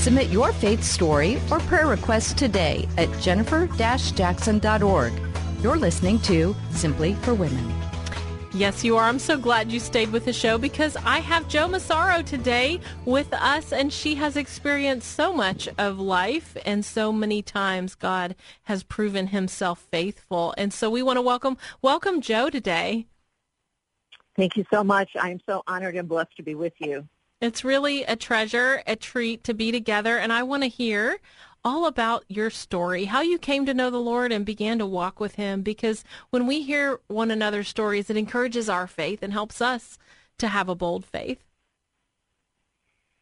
Submit your faith story or prayer request today at jennifer-jackson.org. You're listening to Simply for Women. Yes, you are. I'm so glad you stayed with the show because I have Jo Massaro today with us, and she has experienced so much of life, and so many times God has proven Himself faithful. And so we want to welcome welcome Jo today. Thank you so much. I am so honored and blessed to be with you. It's really a treasure, a treat to be together, and I want to hear all about your story, how you came to know the Lord and began to walk with Him, because when we hear one another's stories, it encourages our faith and helps us to have a bold faith.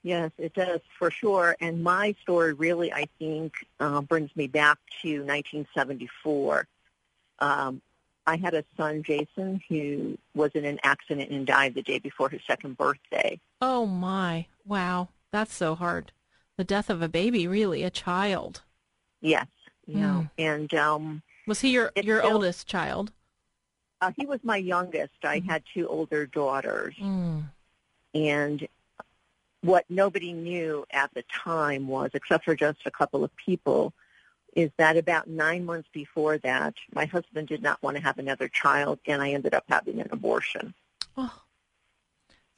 Yes, it does for sure. And my story really, I think, uh, brings me back to 1974. Um, I had a son, Jason, who was in an accident and died the day before his second birthday. Oh my! Wow, that's so hard. The death of a baby, really, a child. Yes, yeah. Mm. And um, was he your your still, oldest child? Uh, he was my youngest. I mm. had two older daughters, mm. and what nobody knew at the time was, except for just a couple of people, is that about nine months before that, my husband did not want to have another child, and I ended up having an abortion. Oh,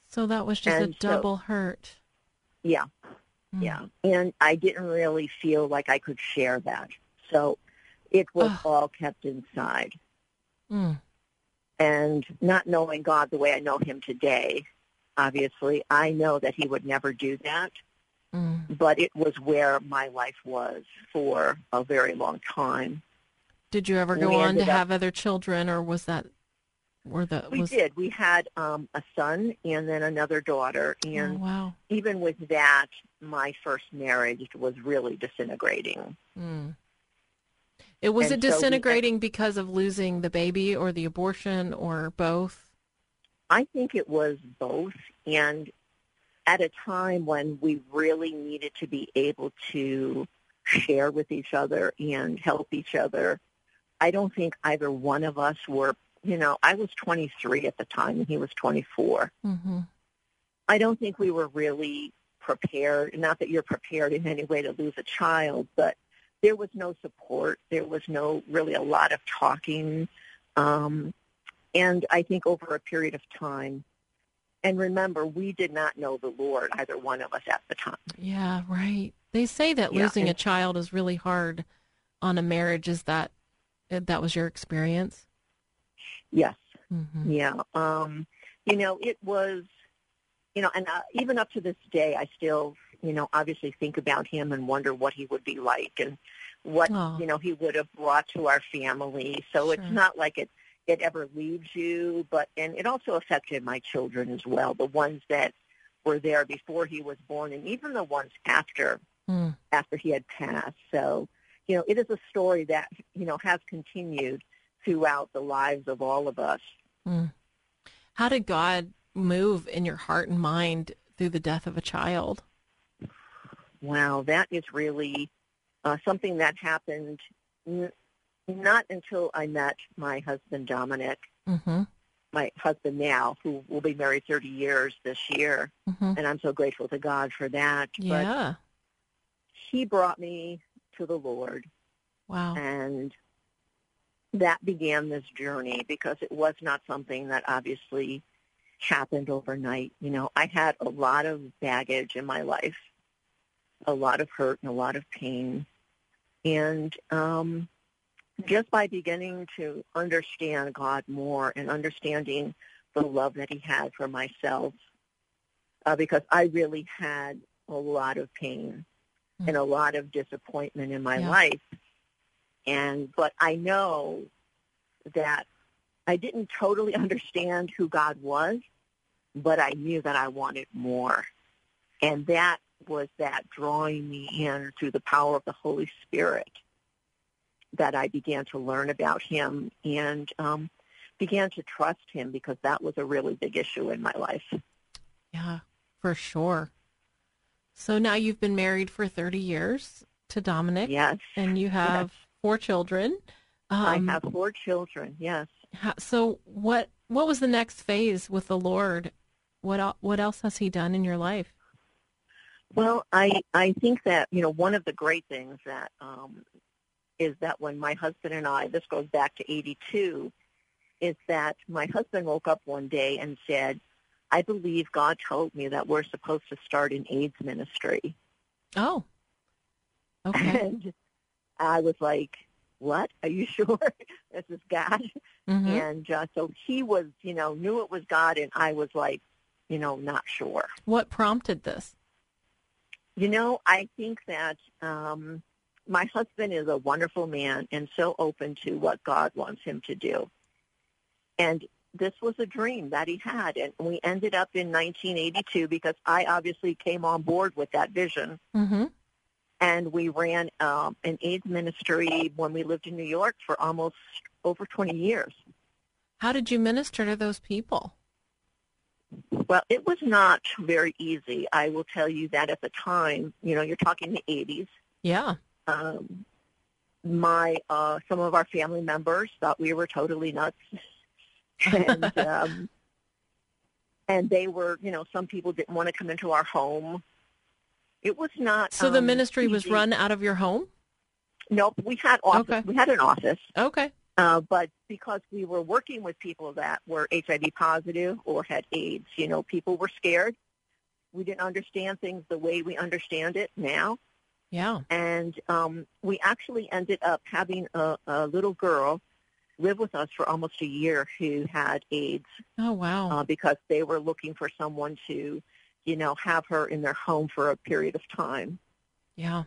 so that was just and a double so, hurt. Yeah, mm. yeah, and I didn't really feel like I could share that, so it was oh. all kept inside. Mm. And not knowing God the way I know Him today, obviously, I know that He would never do that. Mm. But it was where my life was for a very long time. Did you ever go we on to have other children, or was that were the? We was... did. We had um, a son and then another daughter, oh, and oh, wow. even with that, my first marriage was really disintegrating. Mm. It was and it disintegrating so we, because of losing the baby, or the abortion, or both? I think it was both, and at a time when we really needed to be able to share with each other and help each other. I don't think either one of us were, you know, I was 23 at the time and he was 24. Mm-hmm. I don't think we were really prepared, not that you're prepared in any way to lose a child, but there was no support. There was no really a lot of talking. Um, and I think over a period of time, and remember, we did not know the Lord, either one of us at the time. Yeah, right. They say that yeah, losing a child is really hard on a marriage. Is that that was your experience? Yes. Mm-hmm. Yeah. Um, you know, it was, you know, and uh, even up to this day, I still, you know, obviously think about him and wonder what he would be like and what, oh. you know, he would have brought to our family. So sure. it's not like it it ever leaves you, but and it also affected my children as well, the ones that were there before he was born and even the ones after mm. after he had passed. So, you know, it is a story that, you know, has continued throughout the lives of all of us. Mm. How did God move in your heart and mind through the death of a child? Wow, that is really uh, something that happened not until I met my husband Dominic, mm-hmm. my husband now, who will be married 30 years this year, mm-hmm. and I'm so grateful to God for that. Yeah. But he brought me to the Lord. Wow. And that began this journey because it was not something that obviously happened overnight. You know, I had a lot of baggage in my life, a lot of hurt and a lot of pain. And um, just by beginning to understand God more and understanding the love that he had for myself, uh, because I really had a lot of pain mm. and a lot of disappointment in my yeah. life. And, but I know that I didn't totally understand who God was, but I knew that I wanted more. And that was that drawing me in through the power of the Holy Spirit that I began to learn about him and um, began to trust him because that was a really big issue in my life. Yeah, for sure. So now you've been married for 30 years to Dominic. Yes. And you have yes. four children. Um, I have four children, yes. So what what was the next phase with the Lord? What what else has he done in your life? Well, I I think that, you know, one of the great things that um, is that when my husband and I, this goes back to 82, is that my husband woke up one day and said, I believe God told me that we're supposed to start an AIDS ministry. Oh. Okay. And I was like, what? Are you sure this is God? Mm-hmm. And uh, so he was, you know, knew it was God, and I was like, you know, not sure. What prompted this? You know, I think that um, my husband is a wonderful man and so open to what God wants him to do. And this was a dream that he had. And we ended up in 1982 because I obviously came on board with that vision. Mm-hmm. And we ran um, an AIDS ministry when we lived in New York for almost over 20 years. How did you minister to those people? Well, it was not very easy. I will tell you that at the time, you know, you're talking the 80s. Yeah um, my uh, some of our family members thought we were totally nuts, and um, and they were, you know, some people didn't want to come into our home. It was not. So the um, ministry easy. was run out of your home. Nope, we had office. Okay. We had an office. Okay. Uh, but because we were working with people that were HIV positive or had AIDS, you know, people were scared. We didn't understand things the way we understand it now. Yeah. And um, we actually ended up having a, a little girl live with us for almost a year who had AIDS. Oh, wow. Uh, because they were looking for someone to, you know, have her in their home for a period of time. Yeah.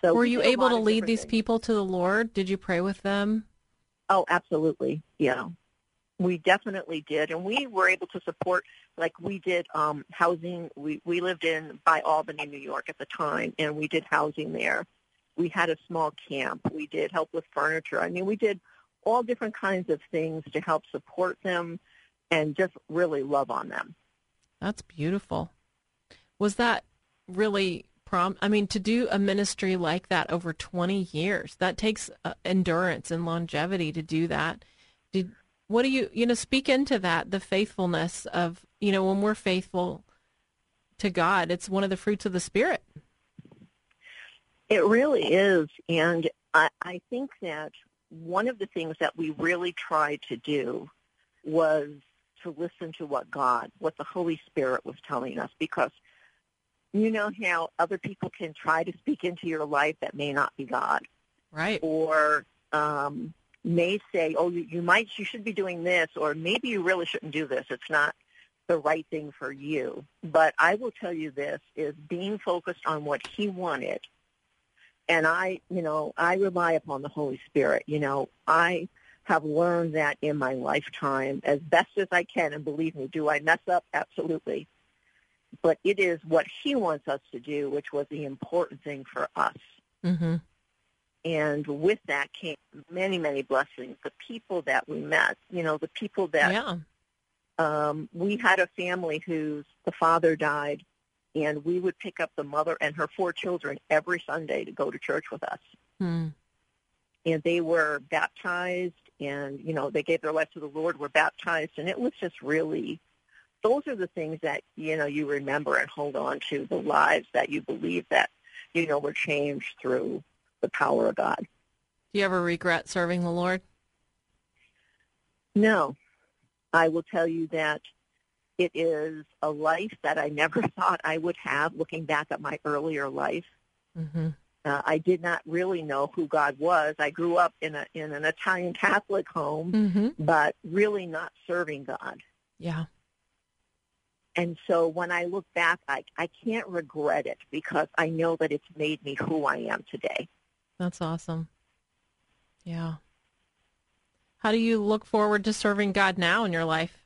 So were you able to lead these things. people to the Lord? Did you pray with them? Oh, absolutely. Yeah. We definitely did. And we were able to support, like we did um, housing. We, we lived in by Albany, New York at the time, and we did housing there. We had a small camp. We did help with furniture. I mean, we did all different kinds of things to help support them and just really love on them. That's beautiful. Was that really prom? I mean, to do a ministry like that over 20 years, that takes uh, endurance and longevity to do that. Did what do you you know speak into that the faithfulness of you know when we're faithful to God, it's one of the fruits of the spirit. It really is, and I, I think that one of the things that we really tried to do was to listen to what God, what the Holy Spirit was telling us, because you know how other people can try to speak into your life that may not be God, Right. or um, may say, "Oh, you, you might, you should be doing this," or maybe you really shouldn't do this. It's not the right thing for you. But I will tell you this: is being focused on what He wanted and I, you know, I rely upon the Holy Spirit. You know, I have learned that in my lifetime as best as I can. And believe me, do I mess up? Absolutely. But it is what He wants us to do, which was the important thing for us. Mm-hmm. And with that came many, many blessings. The people that we met, you know, the people that Yeah. um, we had a family whose the father died, and we would pick up the mother and her four children every Sunday to go to church with us. Hmm. And they were baptized, and you know they gave their life to the Lord, were baptized, and it was just really. Those are the things that you know you remember and hold on to the lives that you believe that you know were changed through the power of God. Do you ever regret serving the Lord? No, I will tell you that it is a life that I never thought I would have looking back at my earlier life. Mm-hmm. Uh, I did not really know who God was. I grew up in a in an Italian Catholic home, Mm-hmm. but really not serving God. Yeah. And so when I look back, I, I can't regret it because I know that it's made me who I am today. That's awesome. Yeah. How do you look forward to serving God now in your life?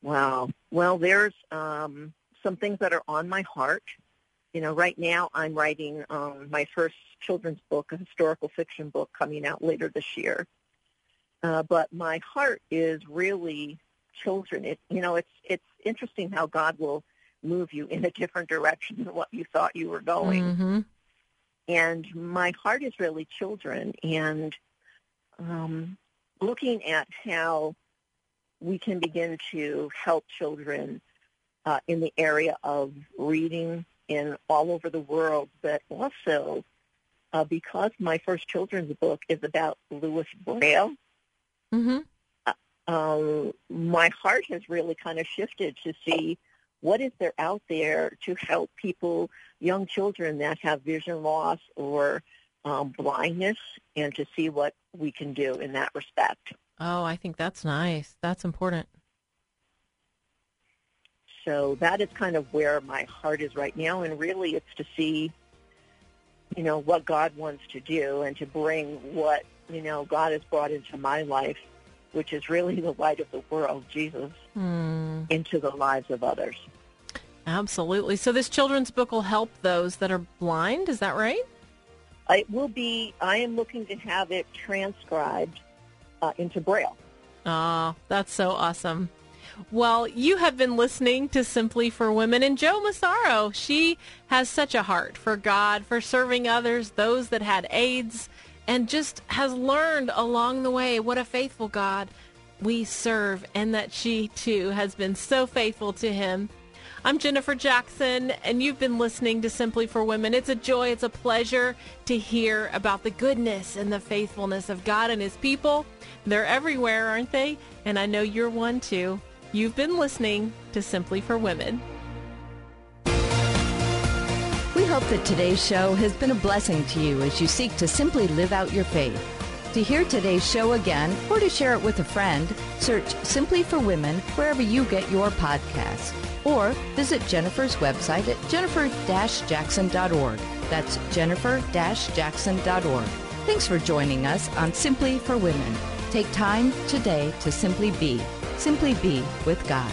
Wow. Well, there's um, some things that are on my heart. You know, right now I'm writing um, my first children's book, a historical fiction book coming out later this year. Uh, but my heart is really children. It, you know, it's it's interesting how God will move you in a different direction than what you thought you were going. Mm-hmm. And my heart is really children, and um, looking at how we can begin to help children uh, in the area of reading in all over the world, but also uh, because my first children's book is about Louis Braille, Mm-hmm. um, my heart has really kind of shifted to see what is there out there to help people, young children that have vision loss or um, blindness, and to see what we can do in that respect. Oh, I think that's nice. That's important. So that is kind of where my heart is right now, and really it's to see, you know, what God wants to do and to bring what, you know, God has brought into my life, which is really the light of the world, Jesus, Hmm. into the lives of others. Absolutely. So this children's book will help those that are blind. Is that right? It will be, I am looking to have it transcribed uh, into Braille. Oh, that's so awesome. Well, you have been listening to Simply for Women and Jo Massaro. She has such a heart for God, for serving others, those that had AIDS, and just has learned along the way what a faithful God we serve and that she too has been so faithful to him. I'm Jennifer Jackson, and you've been listening to Simply for Women. It's a joy, it's a pleasure to hear about the goodness and the faithfulness of God and his people. They're everywhere, aren't they? And I know you're one too. You've been listening to Simply for Women. We hope that today's show has been a blessing to you as you seek to simply live out your faith. To hear today's show again or to share it with a friend, search Simply for Women wherever you get your podcasts. Or visit Jennifer's website at jennifer-jackson.org. That's jennifer-jackson.org. Thanks for joining us on Simply for Women. Take time today to simply be. Simply be with God.